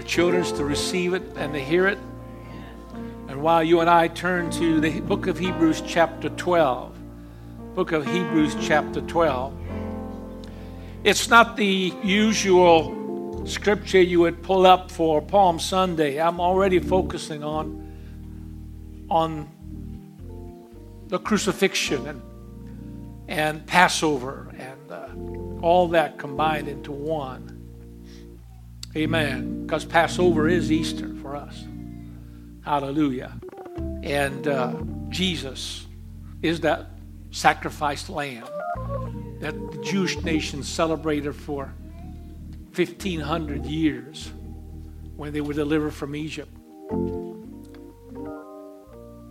the children's to receive it and to hear it. And while you and I turn to the book of Hebrews, chapter 12, book of Hebrews, chapter 12, it's not the usual scripture you would pull up for Palm Sunday. I'm already focusing on, on the crucifixion and, and Passover and uh, all that combined into one. Amen. Because Passover is Easter for us. Hallelujah. And uh, Jesus is that sacrificed lamb that the Jewish nation celebrated for 1500 years when they were delivered from Egypt.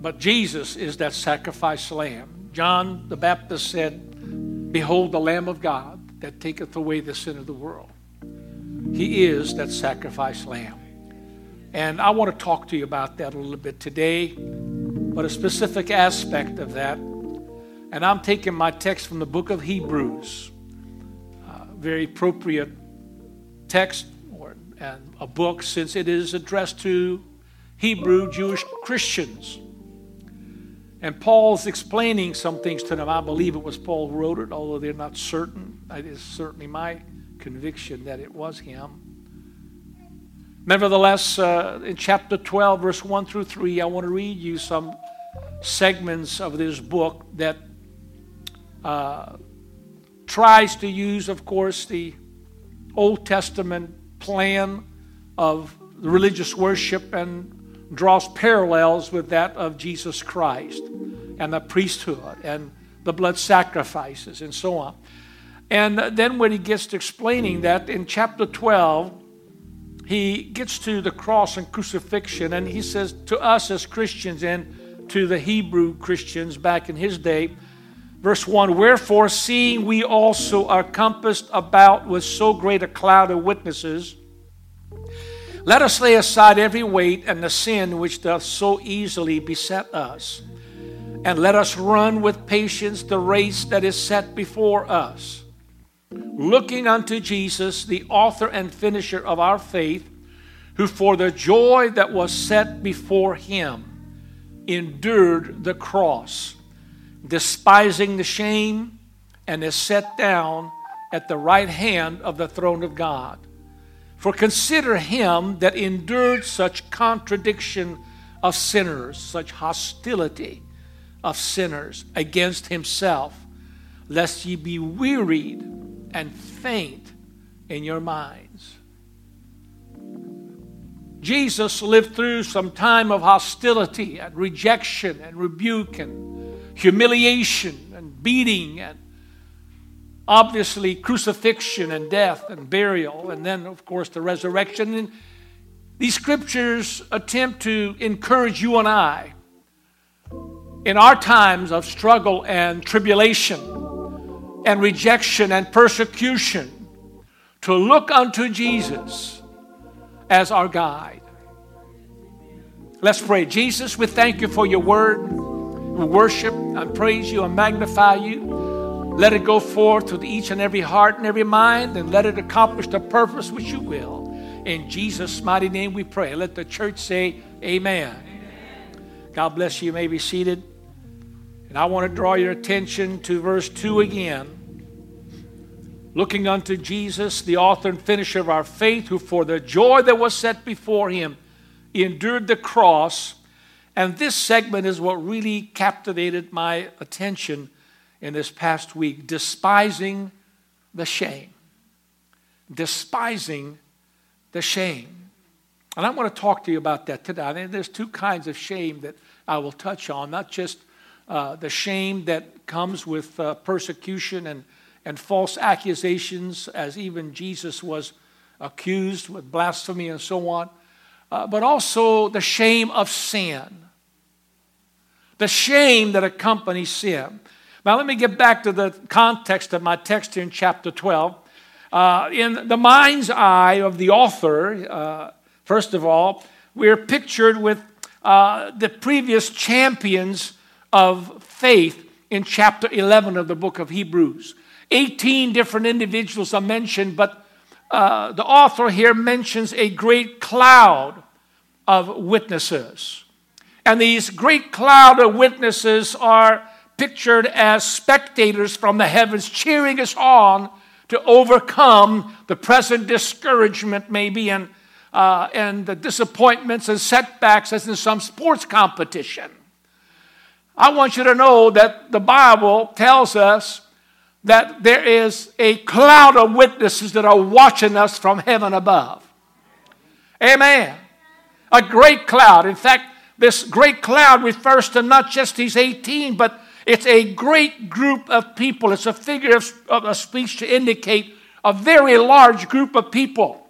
But Jesus is that sacrificed lamb. John the Baptist said, Behold the Lamb of God that taketh away the sin of the world. He is that sacrificed lamb. And I want to talk to you about that a little bit today, but a specific aspect of that. And I'm taking my text from the book of Hebrews, very appropriate text or, and a book since it is addressed to Hebrew Jewish Christians. And Paul's explaining some things to them. I believe it was Paul who wrote it, although they're not certain. It is certainly my conviction that it was him. Nevertheless, uh, in chapter 12, verse 1 through 3, I want to read you some segments of this book that uh, tries to use, of course, the Old Testament plan of religious worship and draws parallels with that of Jesus Christ and the priesthood and the blood sacrifices and so on. And then when he gets to explaining mm. that in chapter 12, he gets to the cross and crucifixion, and he says to us as Christians and to the Hebrew Christians back in his day, verse 1 Wherefore, seeing we also are compassed about with so great a cloud of witnesses, let us lay aside every weight and the sin which doth so easily beset us, and let us run with patience the race that is set before us looking unto Jesus, the author and finisher of our faith, who for the joy that was set before him endured the cross, despising the shame, and is set down at the right hand of the throne of God. For consider him that endured such contradiction of sinners, such hostility of sinners against himself, lest ye be wearied and faint in your minds. Jesus lived through some time of hostility and rejection and rebuke and humiliation and beating and obviously crucifixion and death and burial and then of course the resurrection and these scriptures attempt to encourage you and I in our times of struggle and tribulation and rejection and persecution to look unto Jesus as our guide. Let's pray. Jesus, we thank you for your word. We worship and praise you and magnify you. Let it go forth to each and every heart and every mind, and let it accomplish the purpose which you will. In Jesus' mighty name we pray. Let the church say, Amen. Amen. God bless you. You may be seated. And I want to draw your attention to verse 2 again. Looking unto Jesus, the author and finisher of our faith, who for the joy that was set before him endured the cross. And this segment is what really captivated my attention in this past week despising the shame. Despising the shame. And I want to talk to you about that today. there's two kinds of shame that I will touch on, not just uh, the shame that comes with uh, persecution and, and false accusations, as even Jesus was accused with blasphemy and so on, uh, but also the shame of sin. The shame that accompanies sin. Now, let me get back to the context of my text here in chapter 12. Uh, in the mind's eye of the author, uh, first of all, we're pictured with the previous champions of faith in chapter 11 of the book of Hebrews. 18 different individuals are mentioned, but uh, the author here mentions a great cloud of witnesses. And these great cloud of witnesses are pictured as spectators from the heavens cheering us on to overcome the present discouragement, maybe, and, uh, and the disappointments and setbacks as in some sports competition. I want you to know that the Bible tells us that there is a cloud of witnesses that are watching us from heaven above. Amen. A great cloud. In fact, this great cloud refers to not just these 18, but it's a great group of people. It's a figure of, of speech to indicate a very large group of people.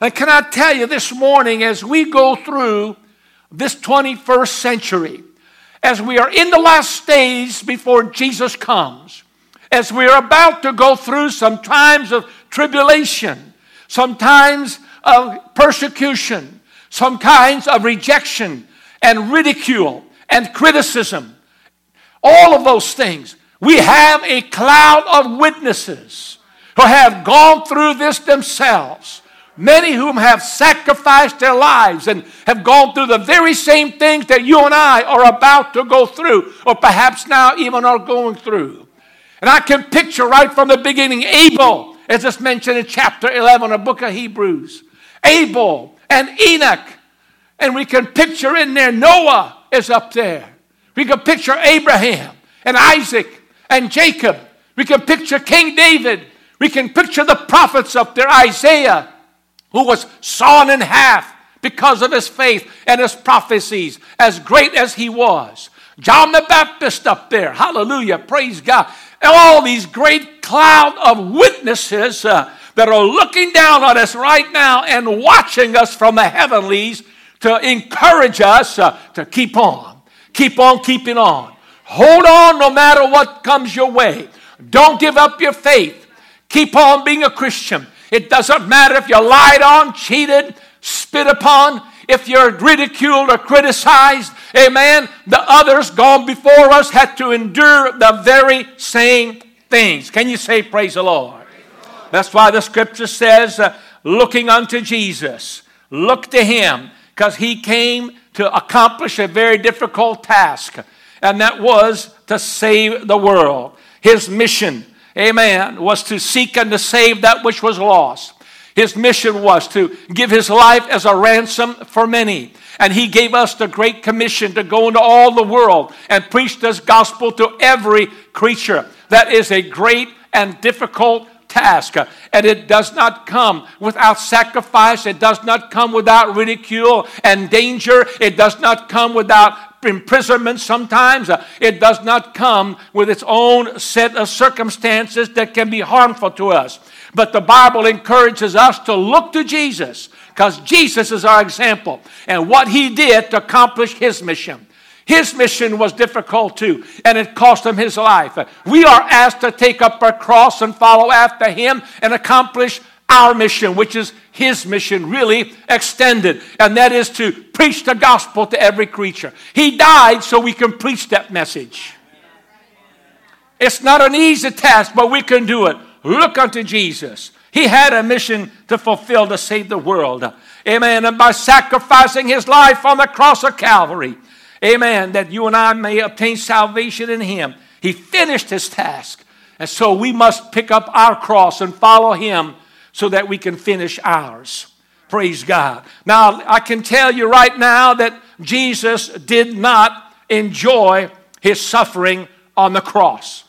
And can I tell you this morning, as we go through this 21st century, as we are in the last days before Jesus comes, as we are about to go through some times of tribulation, some times of persecution, some kinds of rejection and ridicule and criticism, all of those things, we have a cloud of witnesses who have gone through this themselves. Many whom have sacrificed their lives and have gone through the very same things that you and I are about to go through, or perhaps now even are going through. And I can picture right from the beginning Abel, as it's mentioned in chapter 11 of the book of Hebrews. Abel and Enoch. And we can picture in there Noah is up there. We can picture Abraham and Isaac and Jacob. We can picture King David. We can picture the prophets up there, Isaiah, who was sawn in half because of his faith and his prophecies, as great as he was. John the Baptist up there. Hallelujah. Praise God. And All these great cloud of witnesses uh, that are looking down on us right now and watching us from the heavenlies to encourage us uh, to keep on. Keep on keeping on. Hold on no matter what comes your way. Don't give up your faith. Keep on being a Christian. It doesn't matter if you're lied on, cheated, spit upon, if you're ridiculed or criticized, amen, the others gone before us had to endure the very same things. Can you say, Praise the Lord? That's why the scripture says, uh, looking unto Jesus, look to him, because he came to accomplish a very difficult task, and that was to save the world. His mission, amen, was to seek and to save that which was lost. His mission was to give his life as a ransom for many. And he gave us the great commission to go into all the world and preach this gospel to every creature. That is a great and difficult task. And it does not come without sacrifice. It does not come without ridicule and danger. It does not come without imprisonment sometimes. Uh, it does not come with its own set of circumstances that can be harmful to us. But the Bible encourages us to look to Jesus because Jesus is our example and what he did to accomplish his mission. His mission was difficult too, and it cost him his life. We are asked to take up our cross and follow after him and accomplish our mission, which is his mission, really extended, and that is to preach the gospel to every creature. He died so we can preach that message. It's not an easy task, but we can do it. Look unto Jesus. He had a mission to fulfill to save the world. Amen. And by sacrificing his life on the cross of Calvary, amen, that you and I may obtain salvation in him, he finished his task. And so we must pick up our cross and follow him so that we can finish ours. Praise God. Now, I can tell you right now that Jesus did not enjoy his suffering on the cross.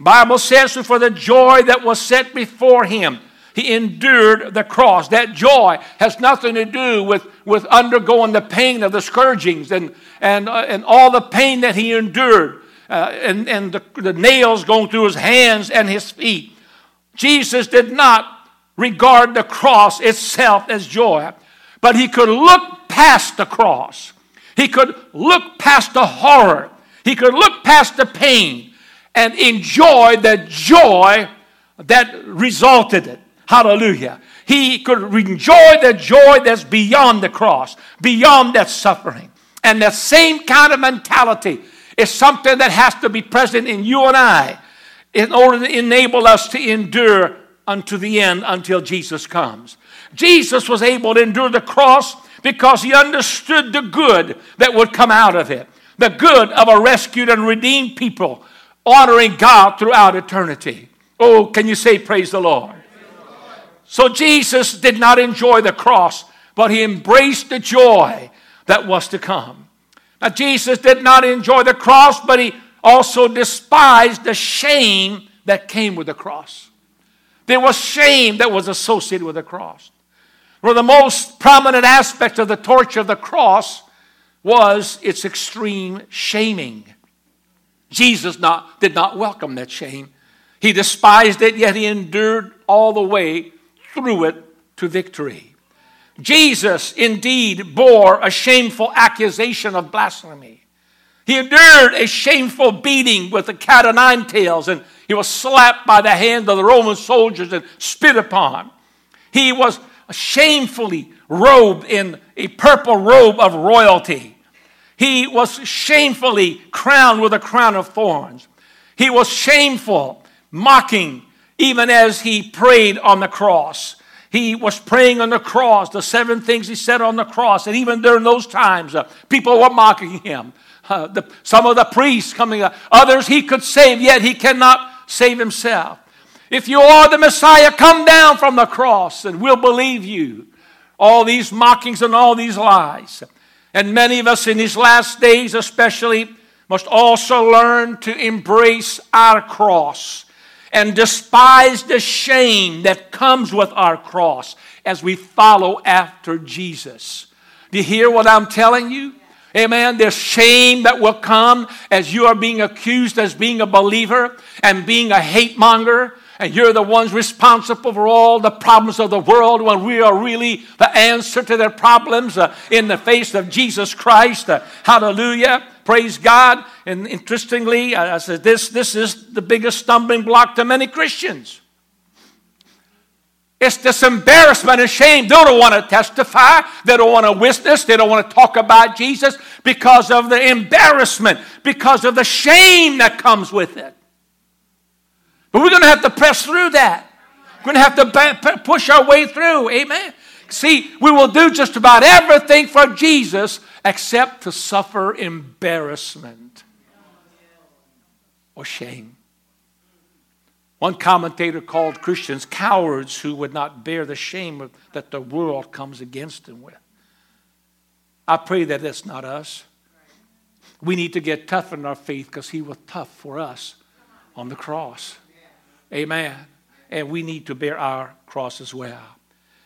Bible says, for the joy that was set before him, he endured the cross. That joy has nothing to do with, with undergoing the pain of the scourgings and, and, uh, and all the pain that he endured uh, and, and the, the nails going through his hands and his feet. Jesus did not regard the cross itself as joy, but he could look past the cross. He could look past the horror. He could look past the pain and enjoy the joy that resulted it. Hallelujah. He could enjoy the joy that's beyond the cross, beyond that suffering. And the same kind of mentality is something that has to be present in you and I in order to enable us to endure unto the end until Jesus comes. Jesus was able to endure the cross because he understood the good that would come out of it the good of a rescued and redeemed people honoring God throughout eternity. Oh, can you say, Praise the Lord? So Jesus did not enjoy the cross, but he embraced the joy that was to come. Now, Jesus did not enjoy the cross, but he also despised the shame that came with the cross. There was shame that was associated with the cross. Of the most prominent aspects of the torture of the cross was its extreme shaming. Jesus not, did not welcome that shame. He despised it, yet he endured all the way through it to victory. Jesus indeed bore a shameful accusation of blasphemy. He endured a shameful beating with the cat o' nine tails, and he was slapped by the hand of the Roman soldiers and spit upon. He was shamefully robed in a purple robe of royalty. He was shamefully crowned with a crown of thorns. He was shameful, mocking, even as he prayed on the cross. He was praying on the cross, the seven things he said on the cross. And even during those times, uh, people were mocking him. Uh, the, some of the priests coming up, others he could save, yet he cannot save himself. If you are the Messiah, come down from the cross and we'll believe you. All these mockings and all these lies. And many of us in these last days, especially, must also learn to embrace our cross and despise the shame that comes with our cross as we follow after Jesus. Do you hear what I'm telling you? Amen. There's shame that will come as you are being accused as being a believer and being a hate monger and you're the ones responsible for all the problems of the world when we are really the answer to their problems uh, in the face of Jesus Christ. Uh, hallelujah. Praise God. And interestingly, uh, I said this, this is the biggest stumbling block to many Christians. It's this embarrassment and shame. They don't want to testify. They don't want to witness. They don't want to talk about Jesus because of the embarrassment, because of the shame that comes with it. But we're going to have to press through that. We're going to have to push our way through. Amen. See, we will do just about everything for Jesus except to suffer embarrassment or shame. One commentator called Christians cowards who would not bear the shame that the world comes against them with. I pray that that's not us. We need to get tough in our faith because he was tough for us on the cross. Amen. And we need to bear our cross as well.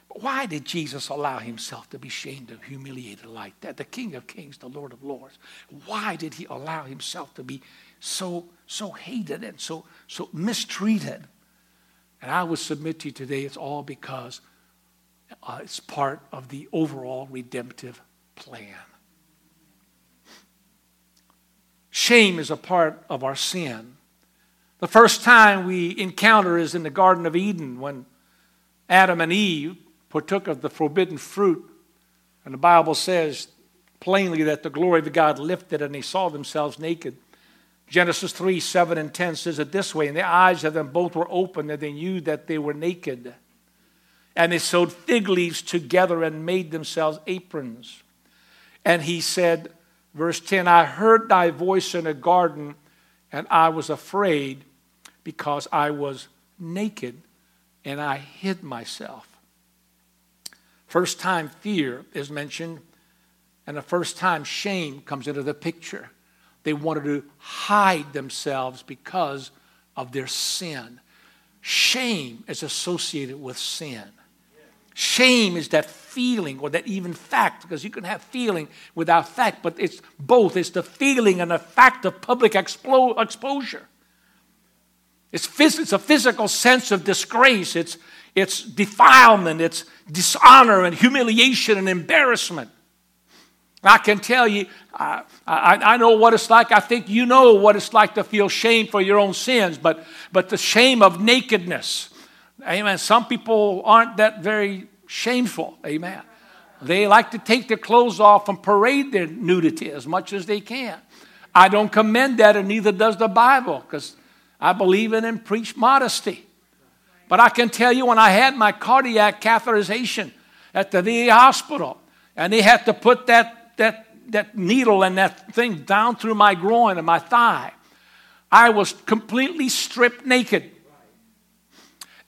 But why did Jesus allow himself to be shamed and humiliated like that? The King of Kings, the Lord of Lords. Why did he allow himself to be so, so hated and so, so mistreated? And I would submit to you today it's all because uh, it's part of the overall redemptive plan. Shame is a part of our sin. The first time we encounter is in the Garden of Eden when Adam and Eve partook of the forbidden fruit. And the Bible says plainly that the glory of God lifted and they saw themselves naked. Genesis 3 7 and 10 says it this way And the eyes of them both were opened, and they knew that they were naked. And they sewed fig leaves together and made themselves aprons. And he said, verse 10 I heard thy voice in a garden, and I was afraid because I was naked and I hid myself. First time fear is mentioned, and the first time shame comes into the picture. They wanted to hide themselves because of their sin. Shame is associated with sin. Shame is that feeling or that even fact, because you can have feeling without fact, but it's both. It's the feeling and the fact of public explo- exposure. It's, phys- it's a physical sense of disgrace, it's, it's defilement, it's dishonor and humiliation and embarrassment. I can tell you, I, I, I, know what it's like. I think you know what it's like to feel shame for your own sins, but, but the shame of nakedness. Amen. Some people aren't that very shameful. Amen. They like to take their clothes off and parade their nudity as much as they can. I don't commend that, and neither does the Bible, because I believe in and preach modesty. But I can tell you when I had my cardiac catheterization at the VA hospital, and they had to put that, that, that needle and that thing down through my groin and my thigh, I was completely stripped naked.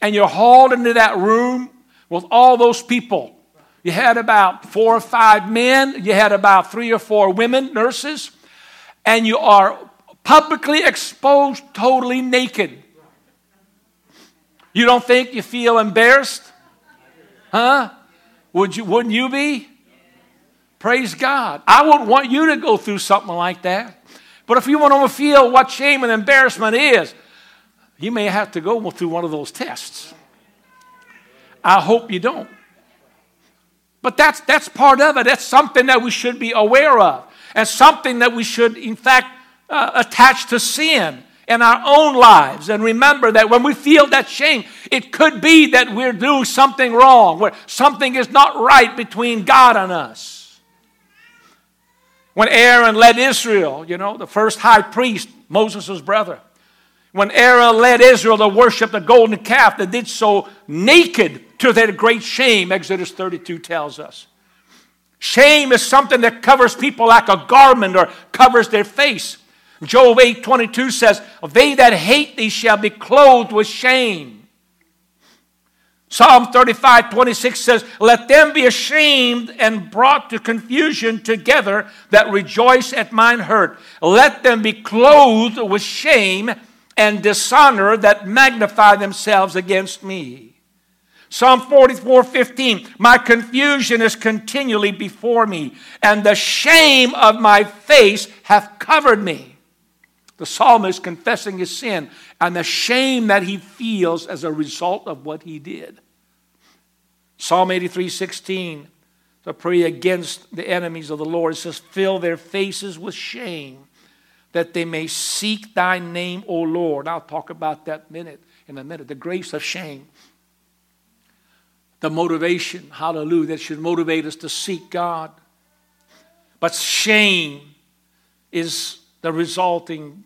And you're hauled into that room with all those people. You had about four or five men, you had about three or four women, nurses, and you are publicly exposed, totally naked. You don't think you feel embarrassed? Huh? Would you, wouldn't you be? Praise God. I wouldn't want you to go through something like that. But if you want to feel what shame and embarrassment is, you may have to go through one of those tests. I hope you don't. But that's, that's part of it. That's something that we should be aware of, and something that we should, in fact, uh, attach to sin in our own lives. And remember that when we feel that shame, it could be that we're doing something wrong, where something is not right between God and us. When Aaron led Israel, you know, the first high priest, Moses' brother, when Aaron led Israel to worship the golden calf, they did so naked to their great shame, Exodus 32 tells us. Shame is something that covers people like a garment or covers their face. Job 8 22 says, They that hate thee shall be clothed with shame. Psalm 35 26 says, Let them be ashamed and brought to confusion together that rejoice at mine hurt. Let them be clothed with shame and dishonor that magnify themselves against me. Psalm 44 15, my confusion is continually before me, and the shame of my face hath covered me. The psalmist confessing his sin and the shame that he feels as a result of what he did. Psalm 83 16, to pray against the enemies of the Lord, it says, Fill their faces with shame that they may seek thy name, O Lord. I'll talk about that minute in a minute. The grace of shame. The motivation, hallelujah, that should motivate us to seek God. But shame is the resulting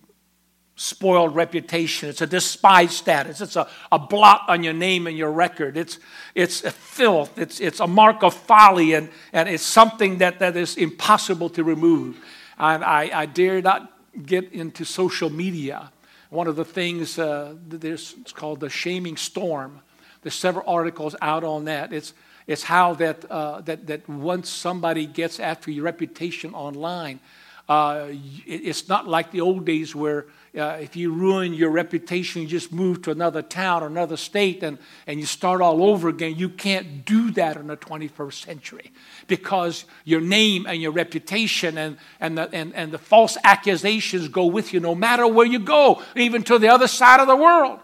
spoiled reputation. It's a despised status. It's a, a blot on your name and your record. It's, it's a filth. It's, it's a mark of folly, and, and it's something that, that is impossible to remove. And I, I dare not get into social media. One of the things, uh, there's, it's called the shaming storm. There's several articles out on that. It's, it's how that, uh, that, that once somebody gets after your reputation online, uh, it's not like the old days where uh, if you ruin your reputation, you just move to another town or another state and, and you start all over again. You can't do that in the 21st century because your name and your reputation and, and, the, and, and the false accusations go with you no matter where you go, even to the other side of the world.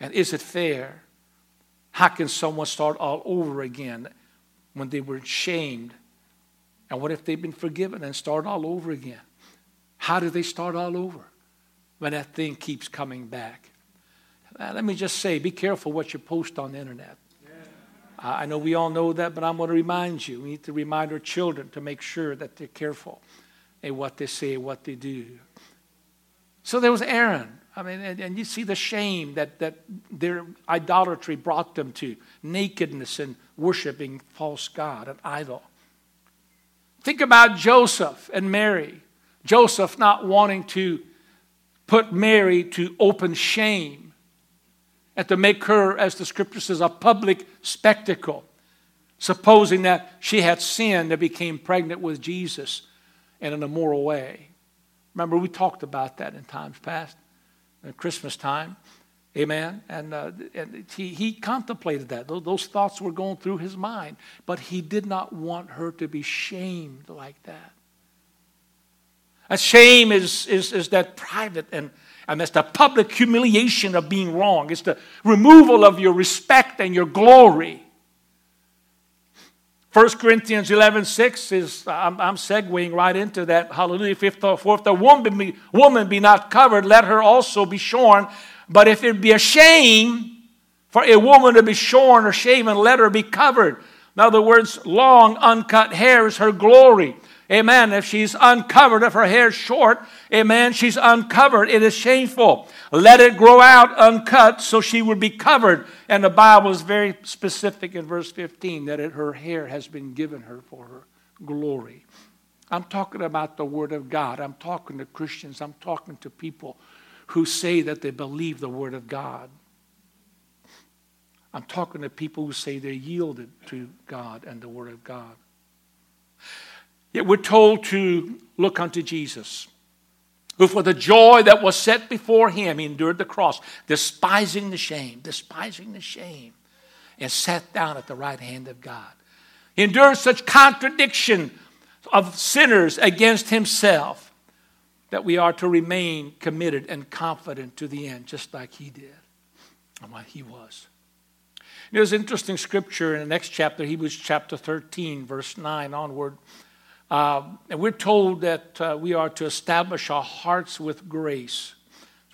And is it fair? How can someone start all over again when they were shamed? And what if they've been forgiven and start all over again? How do they start all over when that thing keeps coming back? Uh, let me just say be careful what you post on the internet. I know we all know that, but I'm going to remind you. We need to remind our children to make sure that they're careful in what they say, what they do. So there was Aaron. I mean, and, and, you see the shame that, that their idolatry brought them to nakedness and worshiping false God, an idol. Think about Joseph and Mary. Joseph not wanting to put Mary to open shame and to make her, as the scripture says, a public spectacle, supposing that she had sinned and became pregnant with Jesus in an immoral way. Remember, we talked about that in times past, at Christmas time. Amen. And, uh, and he, he contemplated that. Those, thoughts were going through his mind. But he did not want her to be shamed like that. A shame is, is, is that private and, and that's the public humiliation of being wrong. It's the removal of your respect and your glory. 1 Corinthians 11, 6 is, I'm, I'm segueing right into that. Hallelujah. If the, for if the woman be, woman be not covered, let her also be shorn. But if it be a shame for a woman to be shorn or shaven, let her be covered. In other words, long uncut hair is her glory. Amen. If she's uncovered, if her hair's short, amen, she's uncovered. It is shameful. Let it grow out uncut so she would be covered. And the Bible is very specific in verse 15 that it, her hair has been given her for her glory. I'm talking about the Word of God. I'm talking to Christians. I'm talking to people who say that they believe the Word of God. I'm talking to people who say they're yielded to God and the Word of God. Yet we're told to look unto Jesus, who for the joy that was set before him endured the cross, despising the shame, despising the shame, and sat down at the right hand of God. He endured such contradiction of sinners against himself that we are to remain committed and confident to the end, just like he did and what he was. There's an interesting scripture in the next chapter, Hebrews chapter 13, verse 9 onward. Uh, and we're told that uh, we are to establish our hearts with grace,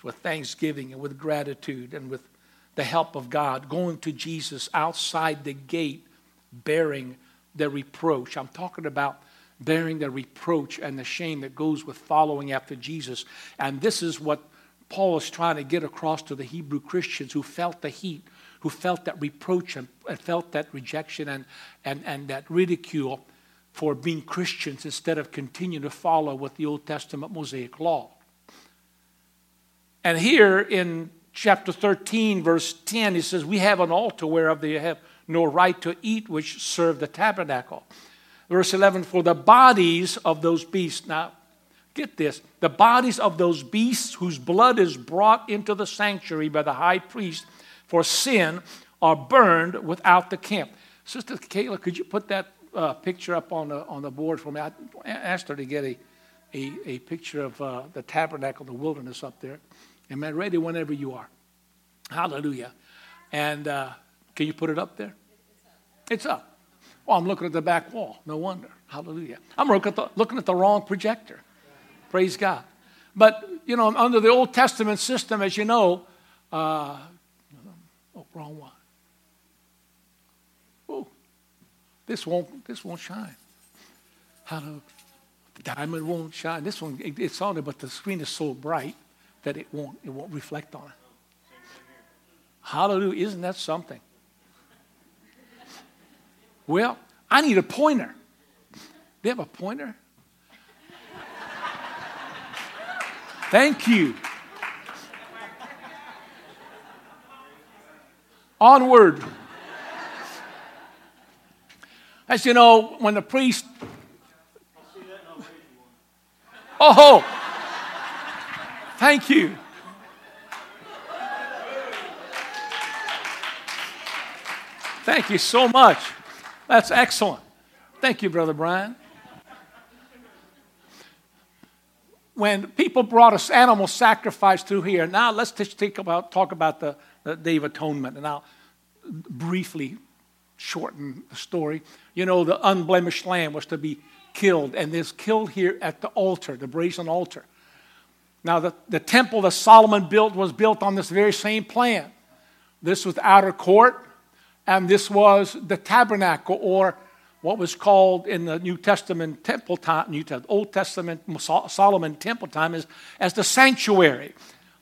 with thanksgiving and with gratitude and with the help of God, going to Jesus outside the gate bearing the reproach. I'm talking about bearing the reproach and the shame that goes with following after Jesus. And this is what Paul is trying to get across to the Hebrew Christians who felt the heat, who felt that reproach and, and felt that rejection and, and, and that ridicule for being Christians instead of continuing to follow with the Old Testament Mosaic law. And here in chapter 13, verse 10, he says, We have an altar whereof they have no right to eat, which serve the tabernacle. Verse 11, For the bodies of those beasts, now get this, the bodies of those beasts whose blood is brought into the sanctuary by the high priest for sin are burned without the camp. Sister Kayla, could you put that uh, picture up on the, on the board for me. I asked her to get a, a, a picture of uh, the tabernacle, the wilderness up there. Amen. Ready whenever you are. Hallelujah. And uh, can you put it up there? It's up. I'm looking at the back wall. No wonder. Hallelujah. I'm looking at the, looking at the wrong projector. Praise God. But, you know, under the Old Testament system, as you know, uh, oh, wrong one. Oh, this won't, this won't shine. Hallelujah. the diamond won't shine. This one, it, it's on there, but the screen is so bright that it won't, it won't reflect on it. Hallelujah. Isn't that something? Well, I need a pointer. They have a pointer? Thank you. Onward. As you know, when the priest. Oh, thank you. Thank you so much. That's excellent. Thank you, Brother Brian. When people brought us animal sacrifice through here, now let's just take about, talk about the, the Day of Atonement, and I'll briefly shorten the story. You know, the unblemished lamb was to be killed, and is killed here at the altar, the brazen altar. Now, the, the temple that Solomon built was built on this very same plan. This was the outer court, and this was the tabernacle, or what was called in the New Testament temple time, New Testament, Old Testament Solomon temple time, as, as the sanctuary.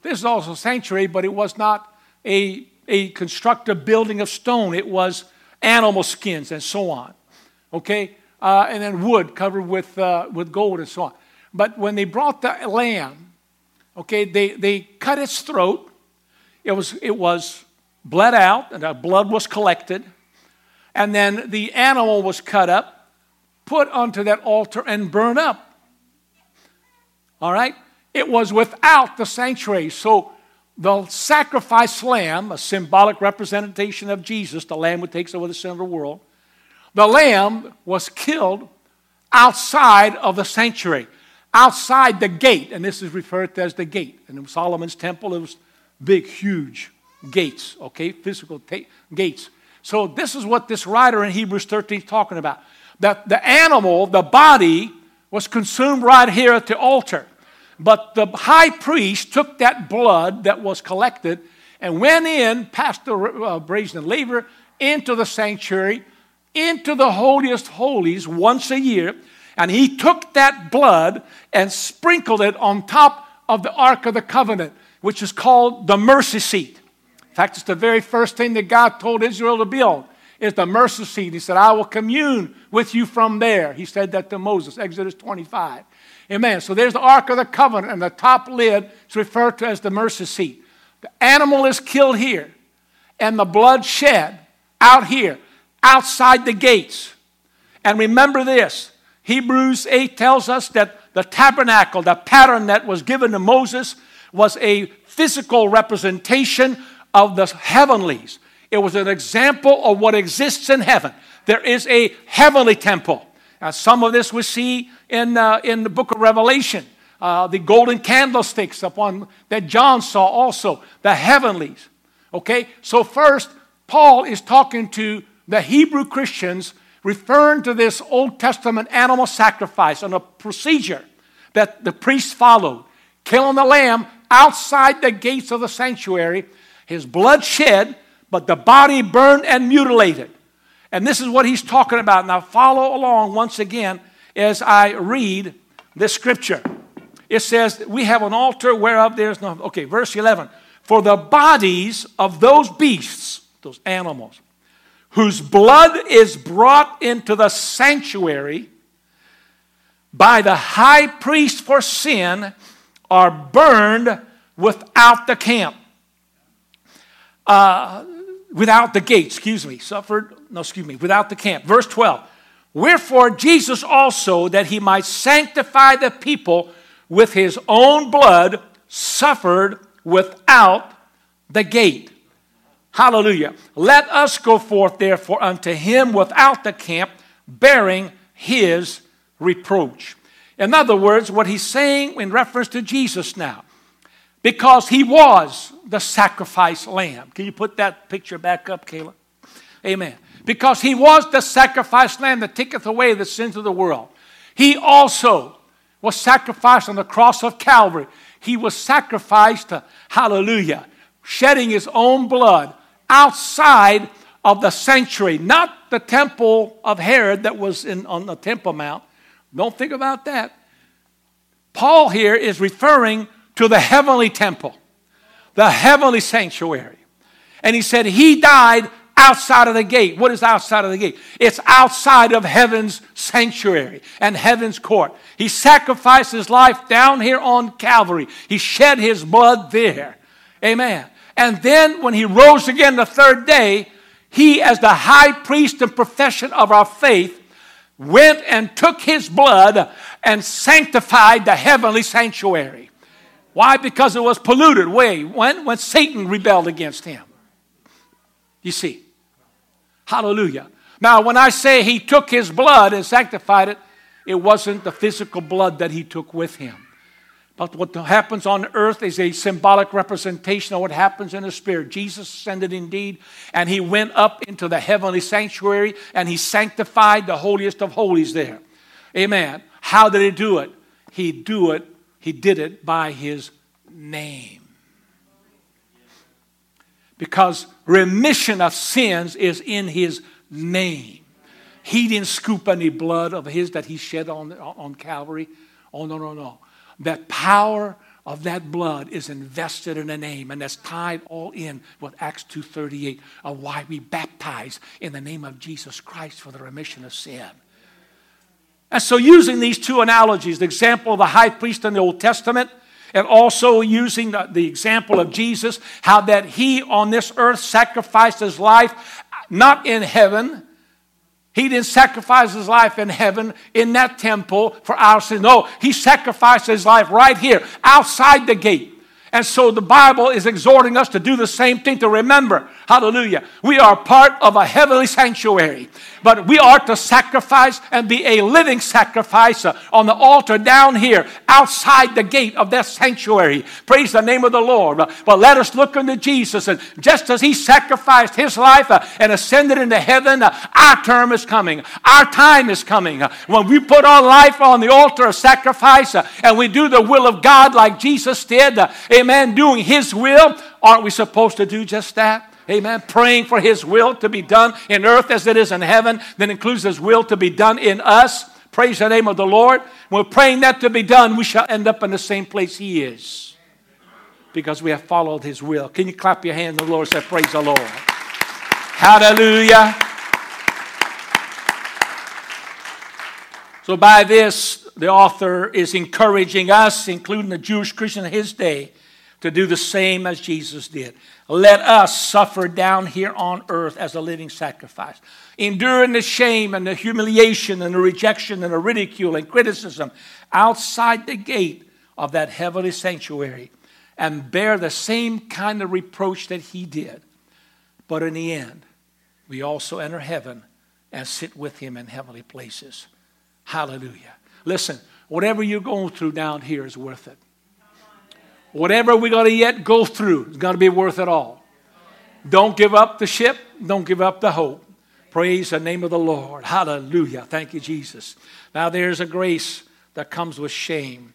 This is also a sanctuary, but it was not a, a constructed building of stone. It was animal skins, and so on. Okay? Uh, and then wood covered with, uh, with gold and so on. But when they brought the lamb, okay, they, they cut its throat. It was, it was bled out, and the blood was collected. And then the animal was cut up, put onto that altar, and burned up. All right? It was without the sanctuary. So the sacrifice lamb, a symbolic representation of Jesus, the lamb who takes over the sin of the world, the lamb was killed outside of the sanctuary, outside the gate, and this is referred to as the gate. And in Solomon's temple, it was big, huge gates, okay, physical ta- gates. So this is what this writer in Hebrews 13 is talking about. That the animal, the body, was consumed right here at the altar. But the high priest took that blood that was collected and went in past the uh, brazen laver into the sanctuary, into the holiest holies once a year, And he took that blood and sprinkled it on top of the Ark of the Covenant, which is called the mercy seat. Fact, it's the very first thing that God told Israel to build is the mercy seat. He said, I will commune with you from there. He said that to Moses, Exodus 25. Amen. So there's the Ark of the Covenant, and the top lid is referred to as the mercy seat. The animal is killed here, and the blood shed out here, outside the gates. And remember this Hebrews 8 tells us that the tabernacle, the pattern that was given to Moses, was a physical representation of the heavenlies. It was an example of what exists in heaven. There is a heavenly temple. Now, some of this we see in, uh, in the book of Revelation. Uh, the golden candlesticks upon that John saw also, the heavenlies. Okay, so first, Paul is talking to the Hebrew Christians, referring to this Old Testament animal sacrifice and a procedure that the priests followed. Killing the lamb outside the gates of the sanctuary, his blood shed, but the body burned and mutilated. And this is what he's talking about. Now, follow along once again as I read this scripture. It says, We have an altar whereof there's no. Okay, verse 11. For the bodies of those beasts, those animals, whose blood is brought into the sanctuary by the high priest for sin, are burned without the camp. Uh, without the gate, excuse me, suffered, no, excuse me, without the camp. Verse 12. Wherefore Jesus also, that he might sanctify the people with his own blood, suffered without the gate. Hallelujah. Let us go forth, therefore, unto him without the camp, bearing his reproach. In other words, what he's saying in reference to Jesus now, because he was the sacrifice lamb. Can you put that picture back up, Kayla? Amen. Because he was the sacrifice lamb that taketh away the sins of the world. He also was sacrificed on the cross of Calvary. He was sacrificed, to hallelujah, shedding his own blood outside of the sanctuary, not the temple of Herod that was in, on the Temple Mount. Don't think about that. Paul here is referring to the heavenly temple, the heavenly sanctuary. And he said he died outside of the gate. What is outside of the gate? It's outside of heaven's sanctuary and heaven's court. He sacrificed his life down here on Calvary. He shed his blood there. Amen. And then when he rose again the third day, he, as the high priest and profession of our faith, went and took his blood and sanctified the heavenly sanctuary. Why? Because it was polluted. Way when? When Satan rebelled against him. You see. Hallelujah. Now, when I say he took his blood and sanctified it, it wasn't the physical blood that he took with him. But what happens on earth is a symbolic representation of what happens in the spirit. Jesus ascended indeed, and he went up into the heavenly sanctuary and he sanctified the holiest of holies there. Amen. How did he do it? He do it he did it by his name. Because remission of sins is in his name. He didn't scoop any blood of his that he shed on, on Calvary. Oh, no, no, no. That power of that blood is invested in a name and that's tied all in with acts 2.38 of why we baptize in the name of jesus christ for the remission of sin and so, using these two analogies, the example of the high priest in the Old Testament, and also using the, the, example of Jesus, how that he on this earth sacrificed his life not in heaven. He didn't sacrifice his life in heaven in that temple for our sins. No, he sacrificed his life right here outside the gate. And so the Bible is exhorting us to do the same thing, to remember, hallelujah, we are part of a heavenly sanctuary. But we are to sacrifice and be a living sacrifice uh, on the altar down here, outside the gate of that sanctuary. Praise the name of the Lord. But let us look unto Jesus. And just as He sacrificed His life uh, and ascended into heaven, uh, our term is coming. Our time is coming. When we put our life on the altar of sacrifice and we do the will of God like Jesus did, amen, doing His will, aren't we supposed to do just that? Amen. Praying for His will to be done in earth as it is in heaven, that includes His will to be done in us. Praise the name of the Lord. We're praying that to be done. We shall end up in the same place He is because we have followed His will. Can you clap your hands to the Lord and say, Praise the Lord? Hallelujah. So, by this, the author is encouraging us, including the Jewish Christian in his day, to do the same as Jesus did. Let us suffer down here on earth as a living sacrifice, enduring the shame and the humiliation and the rejection and the ridicule and criticism outside the gate of that heavenly sanctuary and bear the same kind of reproach that he did. But in the end, we also enter heaven and sit with him in heavenly places. Hallelujah. Listen, whatever you're going through down here is worth it. Whatever we got to yet go through is going to be worth it all. Don't give up the ship. Don't give up the hope. Praise the name of the Lord. Hallelujah. Thank you, Jesus. Now, there's a grace that comes with shame.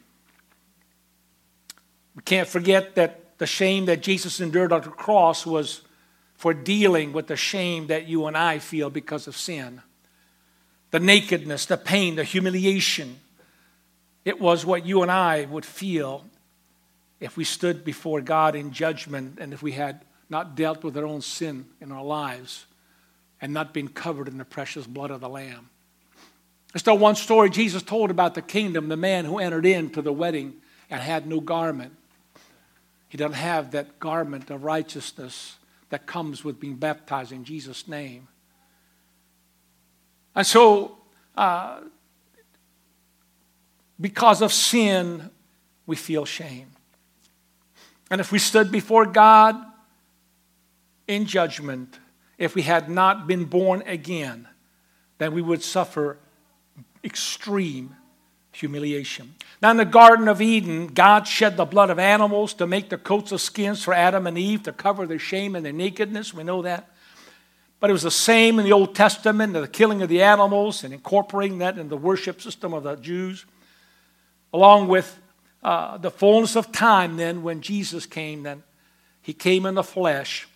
We can't forget that the shame that Jesus endured on the cross was for dealing with the shame that you and I feel because of sin. The nakedness, the pain, the humiliation. It was what you and I would feel if we stood before God in judgment and if we had not dealt with our own sin in our lives and not been covered in the precious blood of the Lamb. There's still one story Jesus told about the kingdom, the man who entered into the wedding and had no garment. He doesn't have that garment of righteousness that comes with being baptized in Jesus' name. And so, uh, because of sin, we feel shame. And if we stood before God in judgment, if we had not been born again, then we would suffer extreme humiliation. Now, in the Garden of Eden, God shed the blood of animals to make the coats of skins for Adam and Eve to cover their shame and their nakedness. We know that. But it was the same in the Old Testament, the killing of the animals and incorporating that in the worship system of the Jews, along with uh, the fullness of time, then, when Jesus came, then he came in the flesh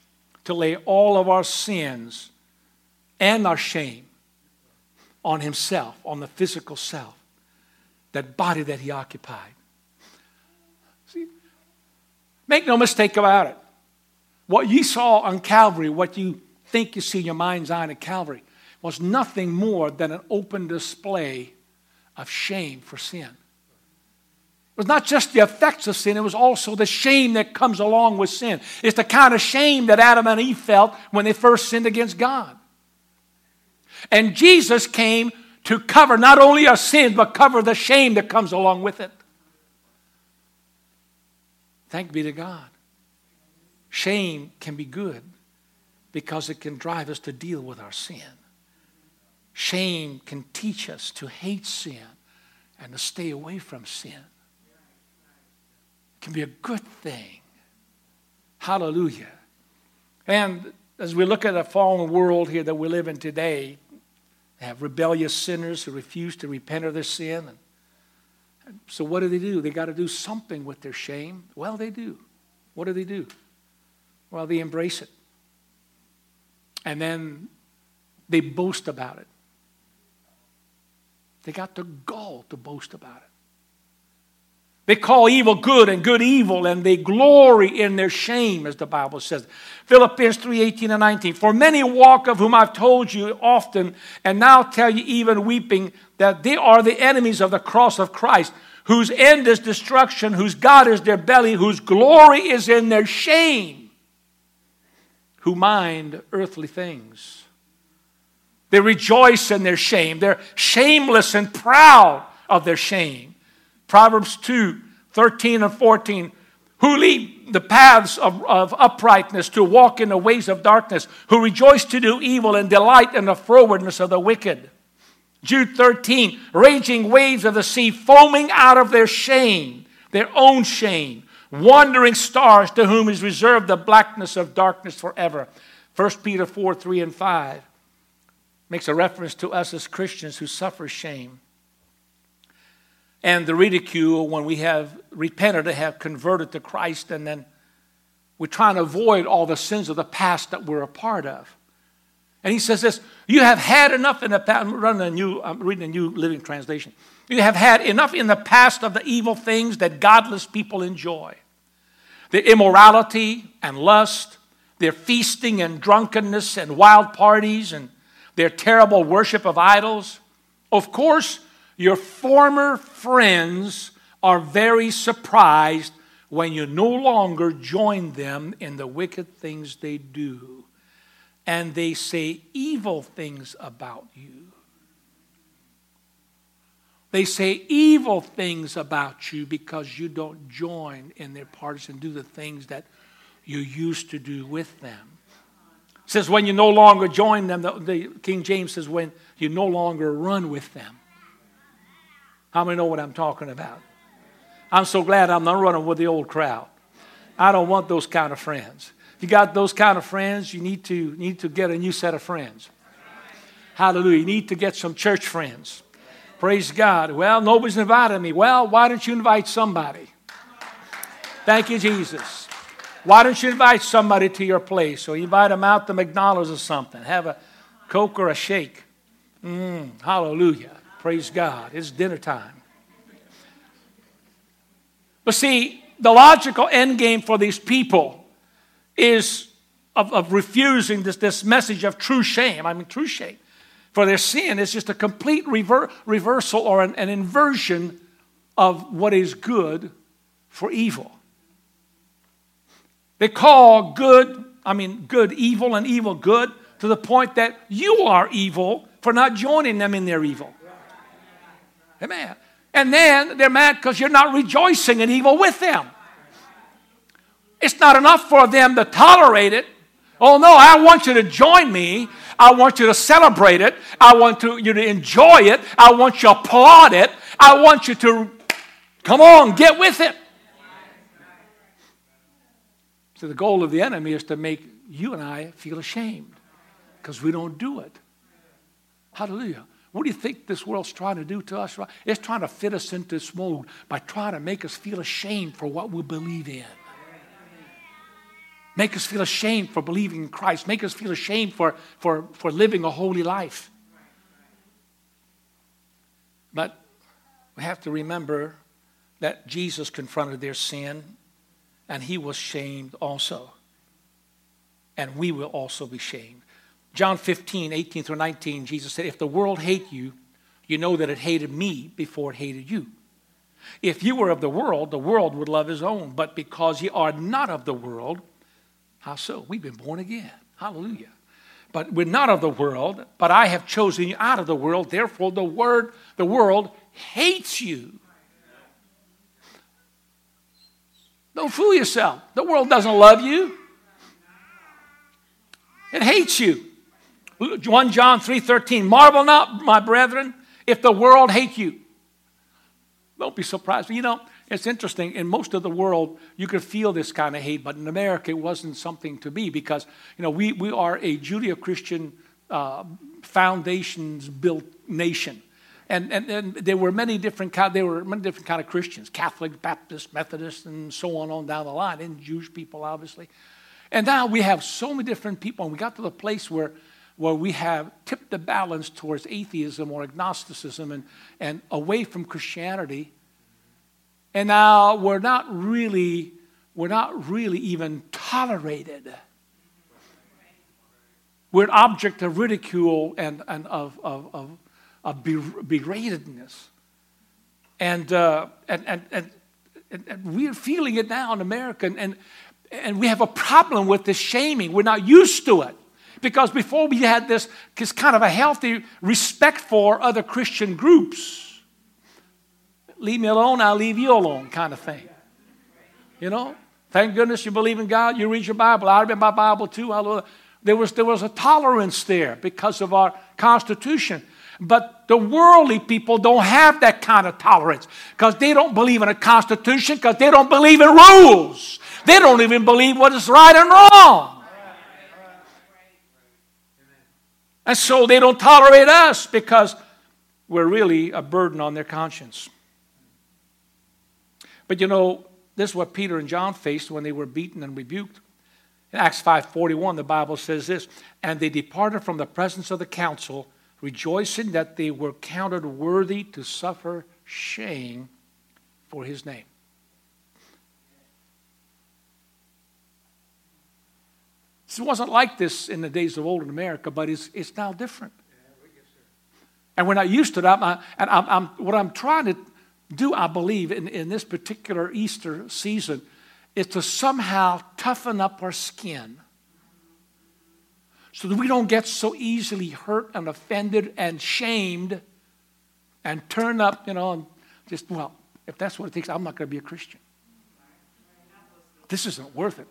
to lay all of our sins and our shame on himself, on the physical self, that body that he occupied. See, make no mistake about it. What you saw on Calvary, what you think you see in your mind's eye at Calvary, was nothing more than an open display of shame for sin was not just the effects of sin, it was also the shame that comes along with sin. It's the kind of shame that Adam and Eve felt when they first sinned against God. And Jesus came to cover not only our sins, but cover the shame that comes along with it. Thank be to God. Shame can be good because it can drive us to deal with our sin. Shame can teach us to hate sin and to stay away from sin can be a good thing. Hallelujah. And as we look at the fallen world here that we live in today, they have rebellious sinners who refuse to repent of their sin. And so, what do they do? They got to do something with their shame. Well, they do. What do they do? Well, they embrace it. And then they boast about it. They got the gall to boast about it. They call evil good and good evil, and they glory in their shame, as the Bible says. Philippians 3 18 and 19. For many walk of whom I've told you often, and now tell you even weeping, that they are the enemies of the cross of Christ, whose end is destruction, whose God is their belly, whose glory is in their shame, who mind earthly things. They rejoice in their shame. They're shameless and proud of their shame. Proverbs 2 13 and 14. Who lead the paths of, of uprightness to walk in the ways of darkness, who rejoice to do evil and delight in the frowardness of the wicked. Jude 13, raging waves of the sea foaming out of their shame, their own shame, wandering stars to whom is reserved the blackness of darkness forever. 1 Peter 4 3 and 5 makes a reference to us as Christians who suffer shame and the ridicule when we have repented and have converted to Christ, and then we're trying to avoid all the sins of the past that we're a part of. And he says this You have had enough in the past. I'm, running a new, I'm reading a new living translation. You have had enough in the past of the evil things that godless people enjoy their immorality and lust, their feasting and drunkenness and wild parties, and their terrible worship of idols. Of course, your former friends are very surprised when you no longer join them in the wicked things they do, and they say evil things about you. They say evil things about you because you don't join in their parties and do the things that you used to do with them. It says when you no longer join them, the, the King James says when you no longer run with them. How many know what I'm talking about? I'm so glad I'm not running with the old crowd. I don't want those kind of friends. If you got those kind of friends, you need to, need to get a new set of friends. Hallelujah. You need to get some church friends. Praise God. Well, nobody's invited me. Well, why don't you invite somebody? Thank you, Jesus. Why don't you invite somebody to your place or invite them out to McDonald's or something? Have a Coke or a shake. Mm, hallelujah. Praise God. It's dinner time. But see, the logical end game for these people is of, of refusing this, this message of true shame. I mean, true shame for their sin is just a complete rever- reversal or an, an inversion of what is good for evil. They call good, I mean, good evil and evil good to the point that you are evil for not joining them in their evil. Amen. And then they're mad because you're not rejoicing in evil with them. It's not enough for them to tolerate it. Oh no, I want you to join me. I want you to celebrate it. I want to, you to enjoy it. I want you to applaud it. I want you to, come on, get with it. So the goal of the enemy is to make you and I feel ashamed because we don't do it. Hallelujah. What do you think this world's trying to do to us? It's trying to fit us into this mold by trying to make us feel ashamed for what we believe in. Make us feel ashamed for believing in Christ. Make us feel ashamed for, for, for living a holy life. But we have to remember that Jesus confronted their sin and he was shamed also. And we will also be shamed. John 15, 18 through 19, Jesus said, If the world hate you, you know that it hated me before it hated you. If you were of the world, the world would love his own. But because ye are not of the world, how so? We've been born again. Hallelujah. But we're not of the world, but I have chosen you out of the world. Therefore, the word, the world hates you. Don't fool yourself. The world doesn't love you. It hates you. 1 John 3:13 Marvel not, my brethren, if the world hate you. Don't be surprised. You know, it's interesting. In most of the world, you could feel this kind of hate, but in America, it wasn't something to be because, you know, we, we are a Judeo Christian uh, foundations built nation. And, and, and there were many different kind, there were many different kind of Christians, Catholic, Baptist, Methodist, and so on on down the line, and Jewish people, obviously. And now we have so many different people, and we got to the place where, where we have tipped the balance towards atheism or agnosticism and, and away from Christianity and now we're not really, we're not really even tolerated. We're an object of ridicule and, and of, of, of, of beratedness. And, uh, and, and, and, and, we're feeling it now in America. And, and we have a problem with this shaming. We're not used to it. Because before we had this, this kind of a healthy respect for other Christian groups leave me alone, I'll leave you alone kind of thing. You know? Thank goodness you believe in God, you read your Bible. I read my Bible too. There was, there was a tolerance there because of our Constitution. But the worldly people don't have that kind of tolerance because they don't believe in a Constitution, because they don't believe in rules. They don't even believe what is right and wrong. And so they don't tolerate us because we're really a burden on their conscience. But you know, this is what Peter and John faced when they were beaten and rebuked. In Acts 5:41, the Bible says this, and they departed from the presence of the council, rejoicing that they were counted worthy to suffer shame for his name. It wasn't like this in the days of old in America, but it's, it's now different. And we're not used to that. And I'm, I'm, what I'm trying to do, I believe, in, in this particular Easter season is to somehow toughen up our skin so that we don't get so easily hurt and offended and shamed and turn up, you know, and just, well, if that's what it takes, I'm not going to be a Christian. This isn't worth it.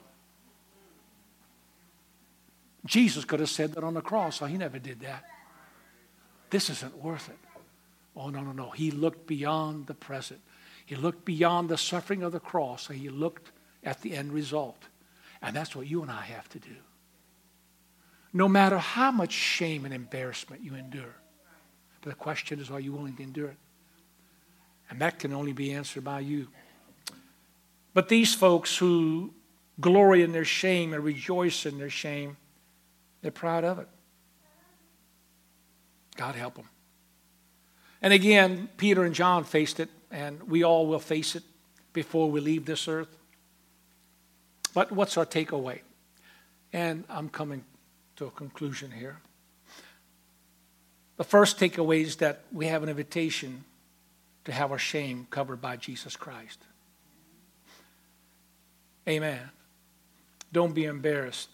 Jesus could have said that on the cross, so he never did that. This isn't worth it. Oh, no, no, no. He looked beyond the present. He looked beyond the suffering of the cross, and he looked at the end result. And that's what you and I have to do. No matter how much shame and embarrassment you endure, but the question is, are you willing to endure it? And that can only be answered by you. But these folks who glory in their shame and rejoice in their shame, they're proud of it. God help them. And again, Peter and John faced it, and we all will face it before we leave this earth. But what's our takeaway? And I'm coming to a conclusion here. The first takeaway is that we have an invitation to have our shame covered by Jesus Christ. Amen. Don't be embarrassed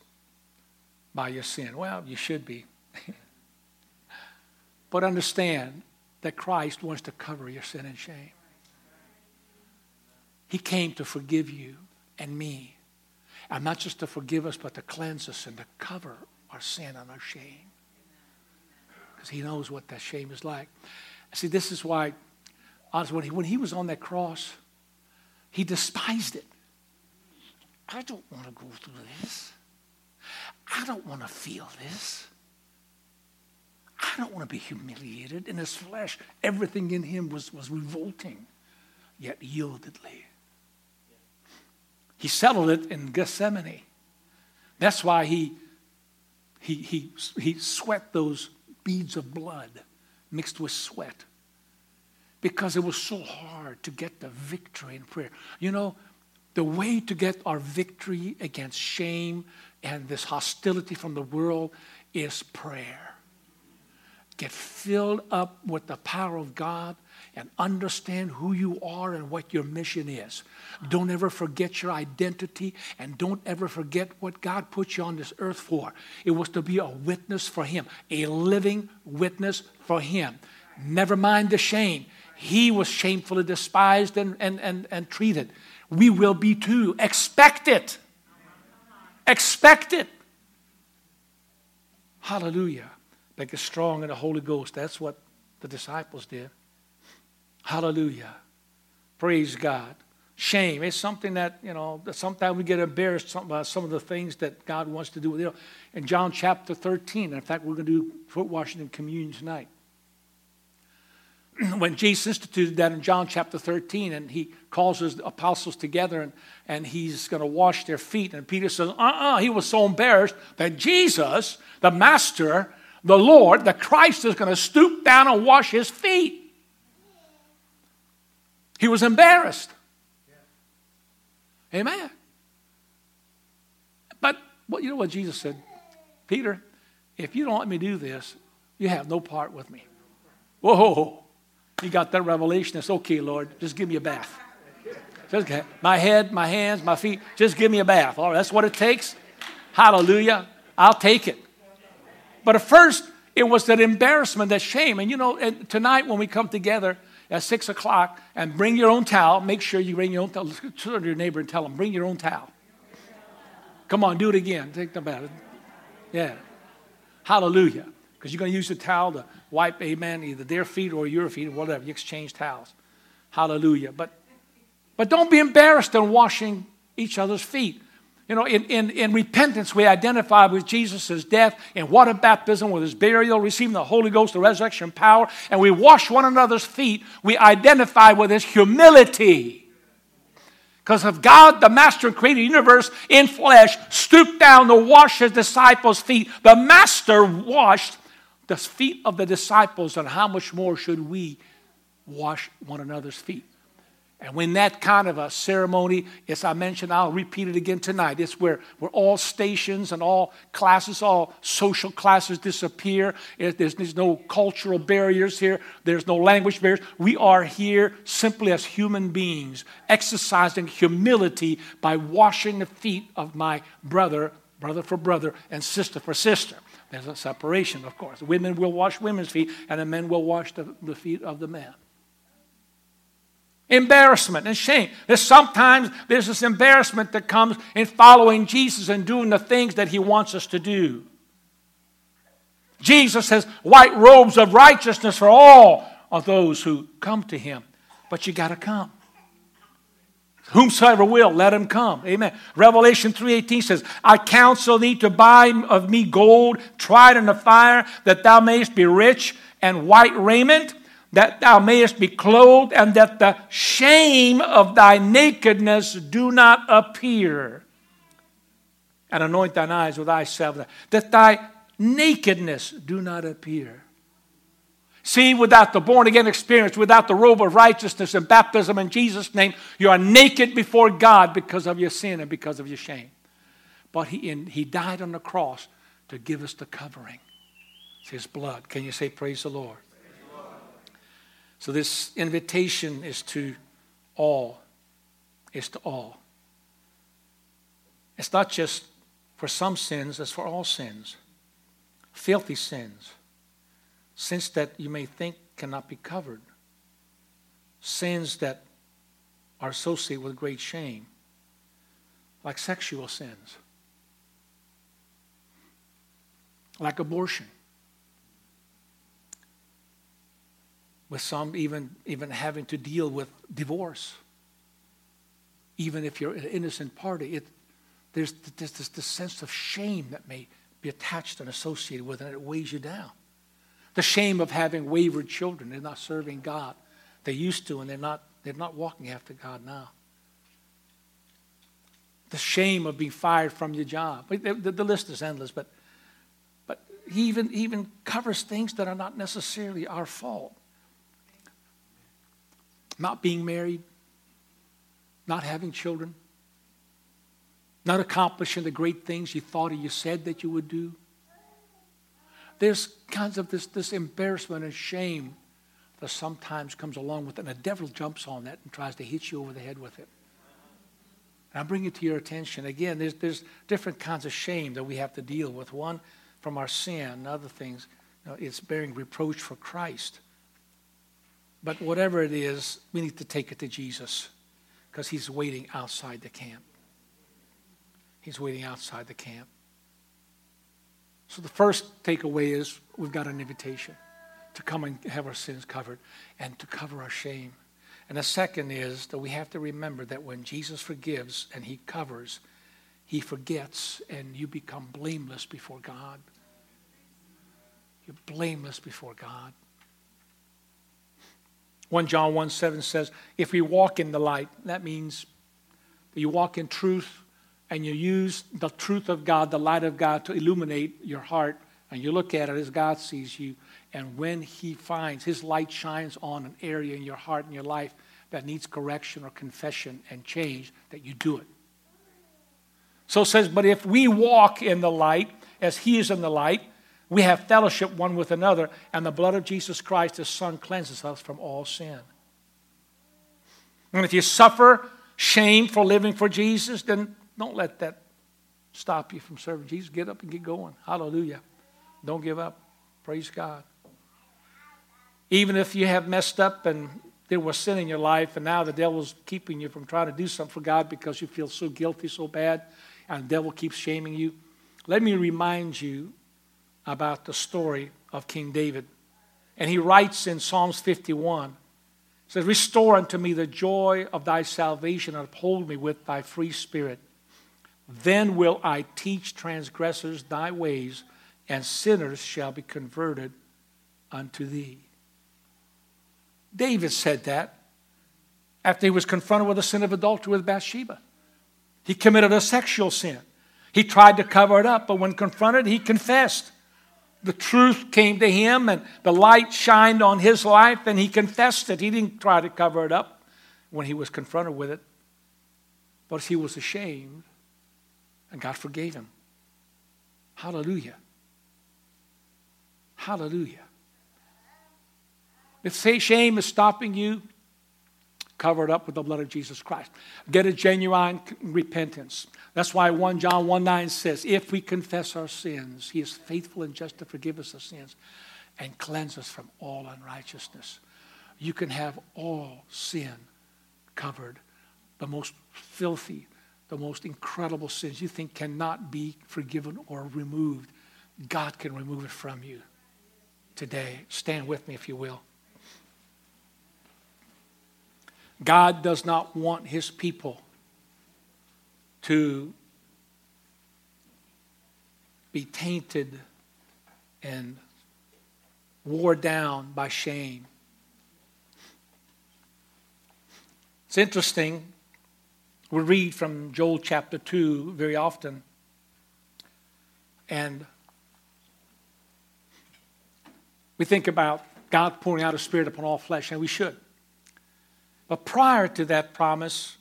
by your sin. Well, you should be. but understand that Christ wants to cover your sin and shame. He came to forgive you and me. And not just to forgive us, but to cleanse us and to cover our sin and our shame. Because he knows what that shame is like. See, this is why, honestly, when he, when he was on that cross, he despised it. I don't want to go through this. I don't want to feel this. I don't want to be humiliated. In his flesh, everything in him was, was revolting, yet yieldedly. He settled it in Gethsemane. That's why he, he, he, he sweat those beads of blood mixed with sweat. Because it was so hard to get the victory in prayer. You know, the way to get our victory against shame and this hostility from the world is prayer. Get filled up with the power of God and understand who you are and what your mission is. Don't ever forget your identity and don't ever forget what God put you on this earth for. It was to be a witness for Him, a living witness for Him. Never mind the shame. He was shamefully despised and, and, and, and treated. We will be too. Expect it. Expect it. Hallelujah. Make us strong in the Holy Ghost. That's what the disciples did. Hallelujah. Praise God. Shame is something that, you know, sometimes we get embarrassed about some of the things that God wants to do. with You know, in John chapter 13, in fact, we're going to do foot washing and communion tonight. when Jesus instituted that in John chapter 13, and he calls his apostles together and, and he's going to wash their feet. And Peter says, uh uh-uh. uh he was so embarrassed that Jesus, the Master, the Lord, the Christ, is going to stoop down and wash his feet. He was embarrassed. Amen. But well, you know what Jesus said? Peter, if you don't let me do this, you have no part with me. Whoa. You got that revelation. It's okay, Lord. Just give me a bath. Just, my head, my hands, my feet. Just give me a bath. All right, that's what it takes. Hallelujah. I'll take it. But at first, it was that embarrassment, that shame. And you know, and tonight when we come together at six o'clock and bring your own towel, make sure you bring your own towel. Turn to your neighbor and tell them, bring your own towel. Come on, do it again. Take the bath. Yeah. Hallelujah because you're going to use the towel to wipe, amen, either their feet or your feet or whatever. You exchange towels. Hallelujah. But, but don't be embarrassed in washing each other's feet. You know, in, in, in repentance, we identify with Jesus' death, in water baptism, with his burial, receiving the Holy Ghost, the resurrection power, and we wash one another's feet. We identify with his humility. Because of God, the master and created universe in flesh, stooped down to wash his disciples' feet. The master washed the feet of the disciples, and how much more should we wash one another's feet? And when that kind of a ceremony, as I mentioned, I'll repeat it again tonight. It's where, where all stations and all classes, all social classes disappear. There's, there's no cultural barriers here, there's no language barriers. We are here simply as human beings, exercising humility by washing the feet of my brother, brother for brother, and sister for sister. There's a separation, of course. Women will wash women's feet, and the men will wash the, the feet of the men embarrassment and shame. There's sometimes there's this embarrassment that comes in following Jesus and doing the things that he wants us to do. Jesus has white robes of righteousness for all of those who come to him. But you got to come. Whomsoever will, let him come. Amen. Revelation 3:18 says, I counsel thee to buy of me gold tried in the fire, that thou mayest be rich, and white raiment that thou mayest be clothed, and that the shame of thy nakedness do not appear. And anoint thine eyes with eye salve, that thy nakedness do not appear. See, without the born again experience, without the robe of righteousness and baptism in Jesus' name, you are naked before God because of your sin and because of your shame. But He, in, he died on the cross to give us the covering. It's His blood. Can you say, Praise the Lord? So this invitation is to all. It's to all. It's not just for some sins, it's for all sins. Filthy sins. Sins that you may think cannot be covered. Sins that are associated with great shame, like sexual sins, like abortion, with some even, even having to deal with divorce. Even if you're an innocent party, it, there's, there's this, this sense of shame that may be attached and associated with it, and it weighs you down. The shame of having wayward children, they're not serving God. They used to, and they're not, they're not walking after God now. The shame of being fired from your job. The, the, the list is endless, but, but he even, he even covers things that are not necessarily our fault not being married, not having children, not accomplishing the great things you thought or you said that you would do. There's kinds of this, this embarrassment and shame that sometimes comes along with it, and the devil jumps on that and tries to hit you over the head with it. And I bring it to your attention. Again, there's, there's different kinds of shame that we have to deal with. One from our sin, and other things, you know, it's bearing reproach for Christ. But whatever it is, we need to take it to Jesus because he's waiting outside the camp. He's waiting outside the camp. So the first takeaway is we've got an invitation to come and have our sins covered and to cover our shame. And the second is that we have to remember that when Jesus forgives and he covers, he forgets and you become blameless before God. You're blameless before God. 1 John 1 7 says, If we walk in the light, that means you walk in truth and you use the truth of God, the light of God, to illuminate your heart, and you look at it as God sees you. And when He finds His light shines on an area in your heart and your life that needs correction or confession and change, that you do it. So it says, But if we walk in the light as He is in the light, we have fellowship one with another, and the blood of Jesus Christ, his Son, cleanses us from all sin. And if you suffer shame for living for Jesus, then don't let that stop you from serving Jesus. Get up and get going. Hallelujah. Don't give up. Praise God. Even if you have messed up and there was sin in your life, and now the devil's keeping you from trying to do something for God because you feel so guilty, so bad, and the devil keeps shaming you, let me remind you about the story of King David. And he writes in Psalms 51 says, Restore unto me the joy of thy salvation and uphold me with thy free spirit. Then will I teach transgressors thy ways, and sinners shall be converted unto thee. David said that. after he was confronted with the sin of adultery with Bathsheba. He committed a sexual sin. He tried to cover it up, but when confronted, he confessed. The truth came to him, and the light shined on his life, and he confessed it. He didn't try to cover it up when he was confronted with it, but he was ashamed, and God forgave him. Hallelujah. Hallelujah. If shame is stopping you, cover it up with the blood of Jesus Christ. Get a genuine repentance. That's why 1 John 1 9 says, If we confess our sins, he is faithful and just to forgive us of sins and cleanse us from all unrighteousness. You can have all sin covered. The most filthy, the most incredible sins you think cannot be forgiven or removed. God can remove it from you today. Stand with me, if you will. God does not want his people to be tainted and wore down by shame. It's interesting. We read from Joel chapter 2 very often. And we think about God pouring out a spirit upon all flesh, and we should. But prior to that promise,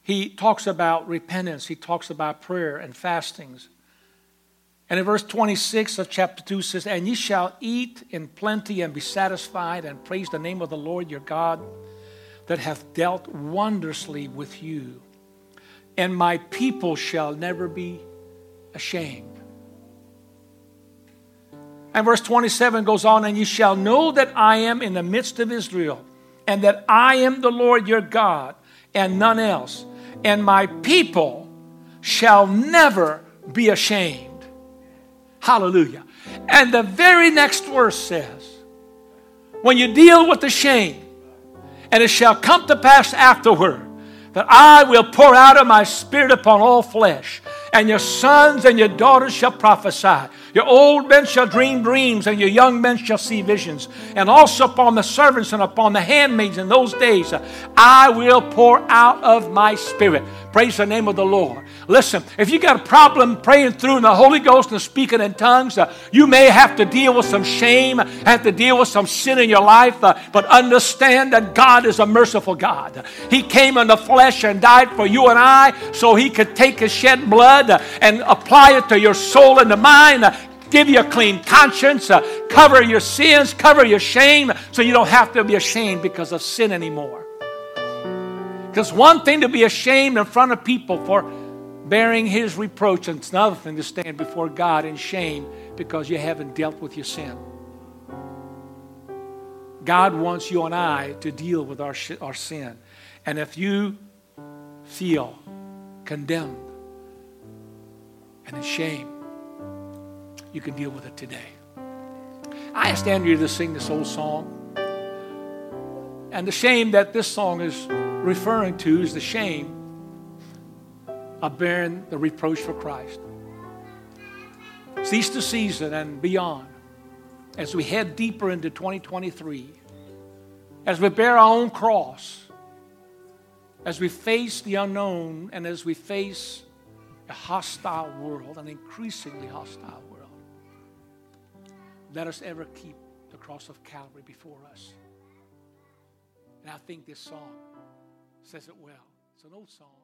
he talks about repentance, he talks about prayer and fastings. And in verse 26 of chapter 2 says, And ye shall eat in plenty and be satisfied, and praise the name of the Lord your God that hath dealt wondrously with you. And my people shall never be ashamed. And verse 27 goes on, And you shall know that I am in the midst of Israel and that I am the Lord your God and none else. And my people shall never be ashamed. Hallelujah. And the very next verse says, When you deal with the shame, and it shall come to pass afterward that I will pour out of my spirit upon all flesh, and your sons and your daughters shall prophesy. Your old men shall dream dreams, and your young men shall see visions. And also upon the servants and upon the handmaids in those days, I will pour out of my spirit. Praise the name of the Lord. Listen, if you got a problem praying through in the Holy Ghost and speaking in tongues, uh, you may have to deal with some shame, have to deal with some sin in your life, uh, but understand that God is a merciful God. He came in the flesh and died for you and I so he could take his shed blood uh, and apply it to your soul and the mind, uh, give you a clean conscience, uh, cover your sins, cover your shame, so you don't have to be ashamed because of sin anymore. Because one thing to be ashamed in front of people for bearing his reproach, and it's another thing to stand before God in shame because you haven't dealt with your sin. God wants you and I to deal with our, our sin. And if you feel condemned and in shame, you can deal with it today. I asked Andrea to sing this old song. And the shame that this song is referring to is the shame of bearing the reproach for Christ. It's Easter season and beyond, as we head deeper into 2023, as we bear our own cross, as we face the unknown, and as we face a hostile world, an increasingly hostile world, let us ever keep the cross of Calvary before us. And I think this song says it well. It's an old song.